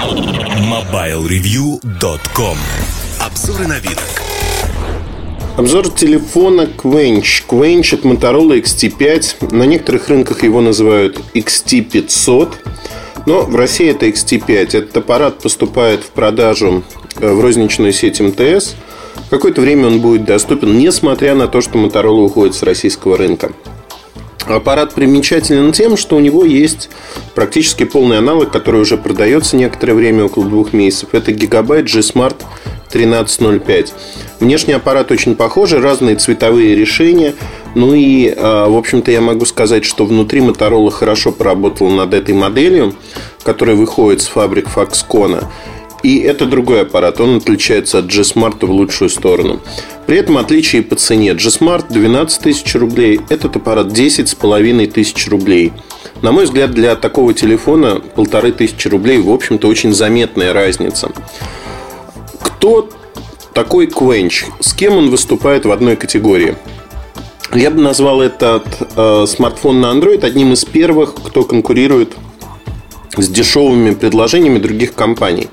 MobileReview.com Обзоры на вид. Обзор телефона Quench. Quench от Motorola XT5. На некоторых рынках его называют XT500. Но в России это XT5. Этот аппарат поступает в продажу э, в розничную сеть МТС. Какое-то время он будет доступен, несмотря на то, что Motorola уходит с российского рынка. Аппарат примечателен тем, что у него есть практически полный аналог, который уже продается некоторое время, около двух месяцев. Это Gigabyte G-Smart 1305. Внешний аппарат очень похожий, разные цветовые решения. Ну и, а, в общем-то, я могу сказать, что внутри Motorola хорошо поработал над этой моделью, которая выходит с фабрик Foxconn. И это другой аппарат, он отличается от G-Smart в лучшую сторону. При этом отличие по цене. G-Smart 12 тысяч рублей, этот аппарат 10 с половиной тысяч рублей. На мой взгляд, для такого телефона полторы тысячи рублей, в общем-то, очень заметная разница. Кто такой Quench? С кем он выступает в одной категории? Я бы назвал этот э, смартфон на Android одним из первых, кто конкурирует с дешевыми предложениями других компаний.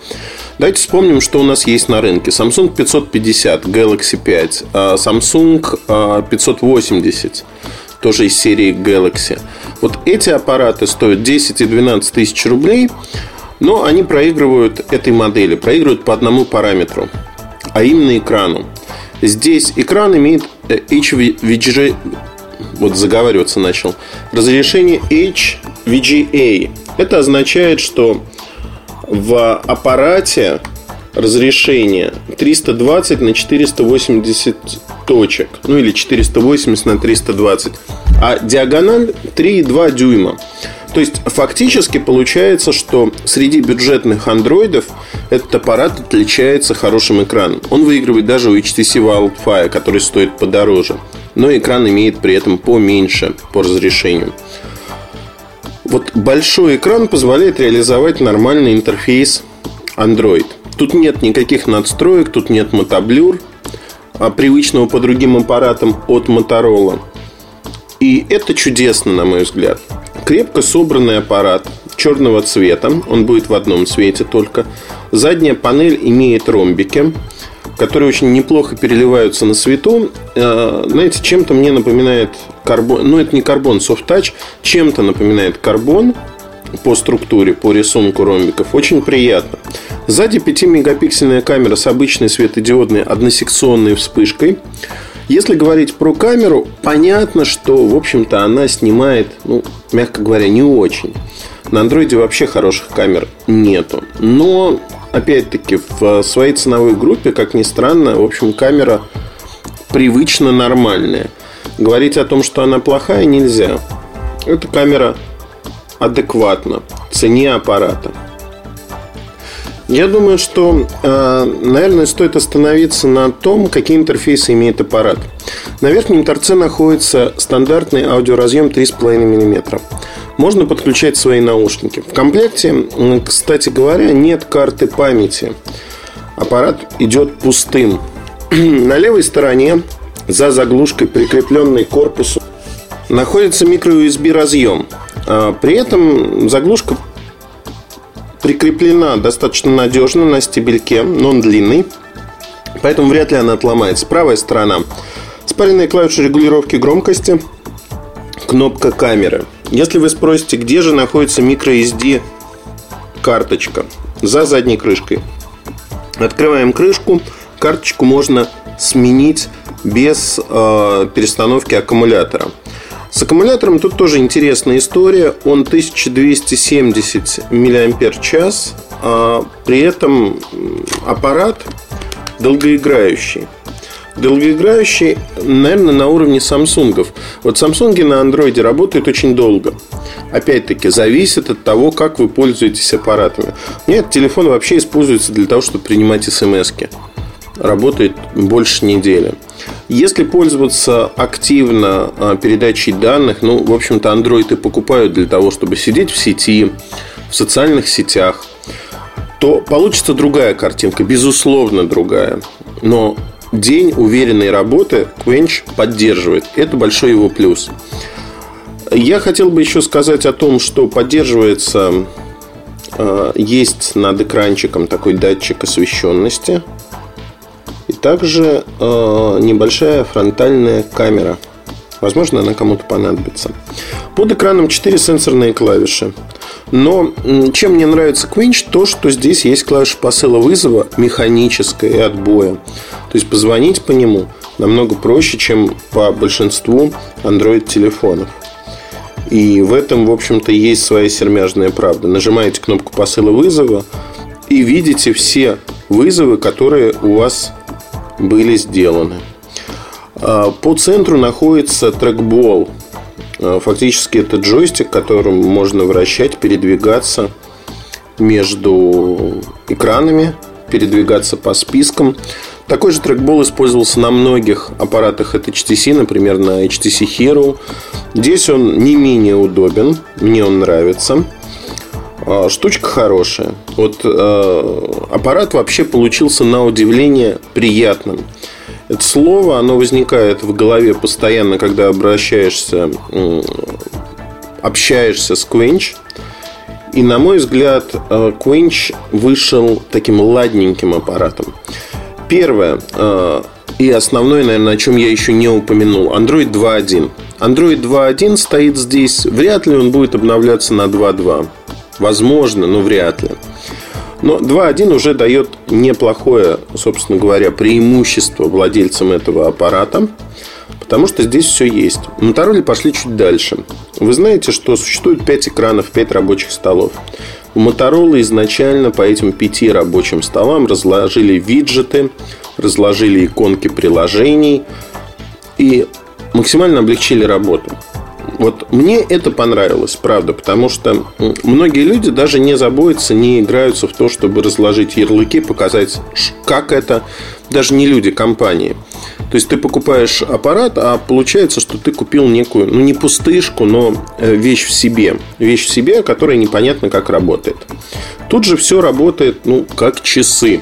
Давайте вспомним, что у нас есть на рынке. Samsung 550, Galaxy 5, а Samsung 580, а, тоже из серии Galaxy. Вот эти аппараты стоят 10 и 12 тысяч рублей, но они проигрывают этой модели, проигрывают по одному параметру, а именно экрану. Здесь экран имеет HVGA, вот заговариваться начал, разрешение HVGA. Это означает, что в аппарате разрешение 320 на 480 точек, ну или 480 на 320, а диагональ 3,2 дюйма. То есть фактически получается, что среди бюджетных андроидов этот аппарат отличается хорошим экраном. Он выигрывает даже у HTC Wildfire, который стоит подороже. Но экран имеет при этом поменьше по разрешению. Вот большой экран позволяет реализовать нормальный интерфейс Android. Тут нет никаких надстроек, тут нет мотоблюр, а привычного по другим аппаратам от Motorola. И это чудесно, на мой взгляд. Крепко собранный аппарат черного цвета, он будет в одном цвете только. Задняя панель имеет ромбики – которые очень неплохо переливаются на свету. Э, знаете, чем-то мне напоминает карбон. Ну, это не карбон, touch. Чем-то напоминает карбон по структуре, по рисунку ромбиков. Очень приятно. Сзади 5-мегапиксельная камера с обычной светодиодной односекционной вспышкой. Если говорить про камеру, понятно, что, в общем-то, она снимает, ну, мягко говоря, не очень. На андроиде вообще хороших камер нету. Но опять-таки, в своей ценовой группе, как ни странно, в общем, камера привычно нормальная. Говорить о том, что она плохая, нельзя. Эта камера адекватна цене аппарата. Я думаю, что, э, наверное, стоит остановиться на том, какие интерфейсы имеет аппарат. На верхнем торце находится стандартный аудиоразъем 3,5 мм можно подключать свои наушники. В комплекте, кстати говоря, нет карты памяти. Аппарат идет пустым. На левой стороне, за заглушкой, прикрепленной к корпусу, находится микро-USB разъем. А, при этом заглушка прикреплена достаточно надежно на стебельке, но он длинный, поэтому вряд ли она отломается. Правая сторона. Спаренные клавиши регулировки громкости, кнопка камеры – если вы спросите, где же находится microSD карточка за задней крышкой. Открываем крышку. Карточку можно сменить без э, перестановки аккумулятора. С аккумулятором тут тоже интересная история. Он 1270 мАч, а при этом аппарат долгоиграющий долгоиграющий, наверное, на уровне Samsung. Вот Samsung на андроиде работают очень долго. Опять-таки, зависит от того, как вы пользуетесь аппаратами. Нет, телефон вообще используется для того, чтобы принимать смс -ки. Работает больше недели. Если пользоваться активно а, передачей данных, ну, в общем-то, Android и покупают для того, чтобы сидеть в сети, в социальных сетях, то получится другая картинка, безусловно другая. Но день уверенной работы Quench поддерживает. Это большой его плюс. Я хотел бы еще сказать о том, что поддерживается э, есть над экранчиком такой датчик освещенности. И также э, небольшая фронтальная камера. Возможно, она кому-то понадобится. Под экраном 4 сенсорные клавиши. Но чем мне нравится Quinch, то, что здесь есть клавиша посыла вызова механическая и отбоя. То есть позвонить по нему намного проще, чем по большинству Android-телефонов. И в этом, в общем-то, есть своя сермяжная правда. Нажимаете кнопку посыла вызова и видите все вызовы, которые у вас были сделаны. А, по центру находится трекбол. А, фактически это джойстик, которым можно вращать, передвигаться между экранами, передвигаться по спискам. Такой же трекбол использовался на многих аппаратах от HTC, например, на HTC Hero. Здесь он не менее удобен, мне он нравится. А, штучка хорошая. Вот э, аппарат вообще получился на удивление приятным. Это слово, оно возникает в голове постоянно, когда обращаешься, общаешься с Quench. И, на мой взгляд, э, Quench вышел таким ладненьким аппаратом. Первое э, и основное, наверное, о чем я еще не упомянул. Android 2.1. Android 2.1 стоит здесь. Вряд ли он будет обновляться на 2.2. Возможно, но вряд ли. Но 2.1 уже дает неплохое, собственно говоря, преимущество владельцам этого аппарата, потому что здесь все есть. Motorola пошли чуть дальше. Вы знаете, что существует 5 экранов, 5 рабочих столов. У Motorola изначально по этим пяти рабочим столам разложили виджеты, разложили иконки приложений и максимально облегчили работу. Вот мне это понравилось, правда, потому что многие люди даже не заботятся, не играются в то, чтобы разложить ярлыки, показать, как это, даже не люди, компании. То есть ты покупаешь аппарат, а получается, что ты купил некую, ну не пустышку, но э, вещь в себе. Вещь в себе, которая непонятно как работает. Тут же все работает, ну, как часы.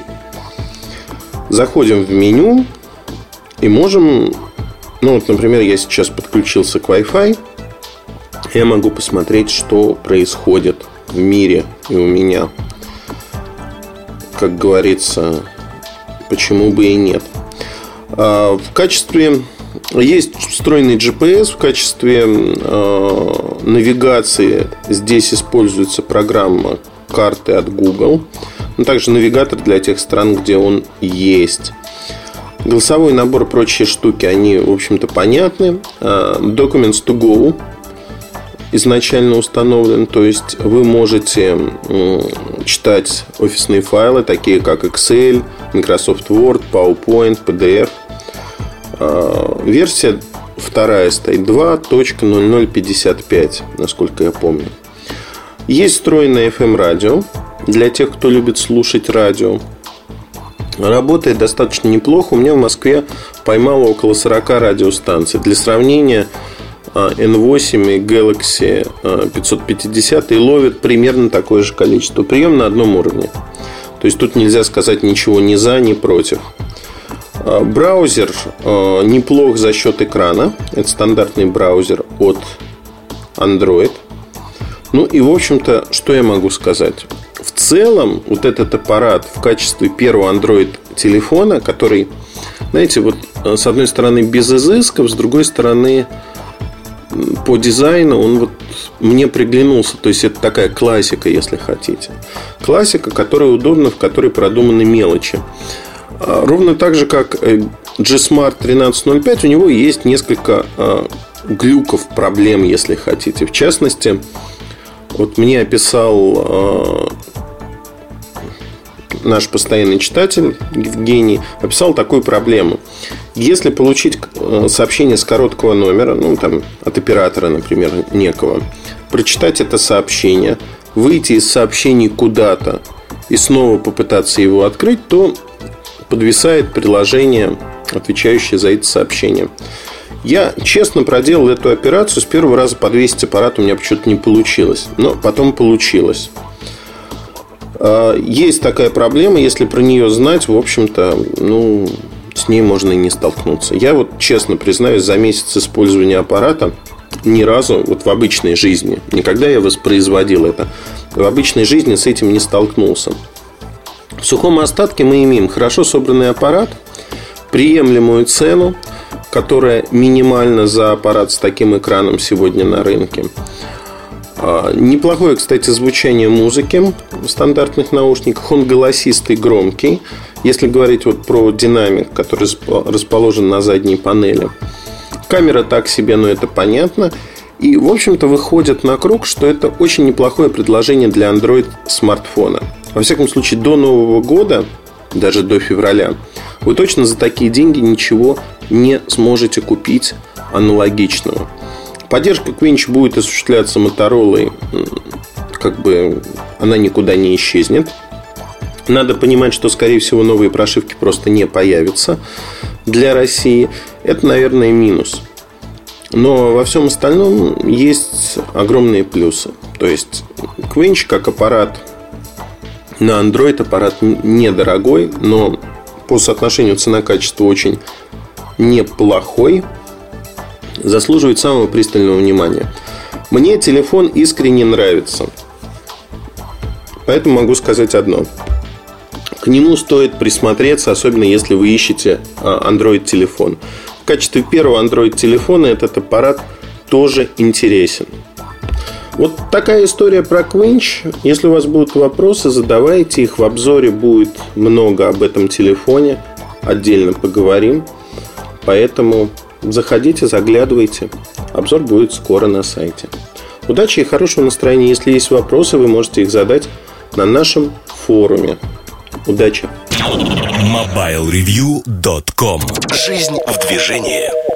Заходим в меню и можем, ну вот, например, я сейчас подключился к Wi-Fi, я могу посмотреть, что происходит в мире и у меня. Как говорится, почему бы и нет. А, в качестве есть встроенный GPS в качестве э, навигации. Здесь используется программа карты от Google. Но также навигатор для тех стран, где он есть. Голосовой набор прочие штуки, они, в общем-то, понятны. Documents to go изначально установлен, то есть вы можете читать офисные файлы, такие как Excel, Microsoft Word, PowerPoint, PDF. А, версия вторая стоит 2.0055, насколько я помню. Есть встроенное FM радио для тех, кто любит слушать радио. Работает достаточно неплохо. У меня в Москве поймало около 40 радиостанций. Для сравнения, N8 и Galaxy 550 и ловит примерно такое же количество. Прием на одном уровне. То есть тут нельзя сказать ничего ни за, ни против. А, браузер а, неплох за счет экрана. Это стандартный браузер от Android. Ну и, в общем-то, что я могу сказать? В целом, вот этот аппарат в качестве первого Android телефона, который, знаете, вот а, с одной стороны без изысков, с другой стороны по дизайну он вот мне приглянулся. То есть это такая классика, если хотите. Классика, которая удобна, в которой продуманы мелочи. А, ровно так же, как э, G-Smart 1305, у него есть несколько а, глюков, проблем, если хотите. В частности, вот мне описал а, наш постоянный читатель Евгений описал такую проблему. Если получить э, сообщение с короткого номера, ну там от оператора, например, некого, прочитать это сообщение, выйти из сообщений куда-то и снова попытаться его открыть, то подвисает приложение, отвечающее за это сообщение. Я честно проделал эту операцию. С первого раза подвесить аппарат у меня почему-то не получилось. Но потом получилось. А, есть такая проблема, если про нее знать, в общем-то, ну, с ней можно и не столкнуться. Я вот честно признаюсь, за месяц использования аппарата ни разу вот в обычной жизни. Никогда я воспроизводил это. В обычной жизни с этим не столкнулся. В сухом остатке мы имеем хорошо собранный аппарат, приемлемую цену, которая минимальна за аппарат с таким экраном сегодня на рынке. А, неплохое, кстати, звучание музыки в стандартных наушниках. Он голосистый, громкий. Если говорить вот про динамик, который расположен на задней панели. Камера так себе, но это понятно. И, в общем-то, выходит на круг, что это очень неплохое предложение для Android смартфона. Во всяком случае, до Нового года, даже до февраля, вы точно за такие деньги ничего не сможете купить аналогичного. Поддержка Quinch будет осуществляться Motorola, как бы она никуда не исчезнет. Надо понимать, что, скорее всего, новые прошивки просто не появятся для России. Это, наверное, минус. Но во всем остальном есть огромные плюсы. То есть Quinch как аппарат на Android аппарат недорогой, но по соотношению цена-качество очень неплохой. Заслуживает самого пристального внимания. Мне телефон искренне нравится. Поэтому могу сказать одно. К нему стоит присмотреться, особенно если вы ищете а, Android-телефон. В качестве первого Android-телефона этот аппарат тоже интересен. Вот такая история про Quinch. Если у вас будут вопросы, задавайте их. В обзоре будет много об этом телефоне. Отдельно поговорим. Поэтому заходите, заглядывайте. Обзор будет скоро на сайте. Удачи и хорошего настроения. Если есть вопросы, вы можете их задать на нашем форуме. Удачи! MobileReview.com Жизнь в движении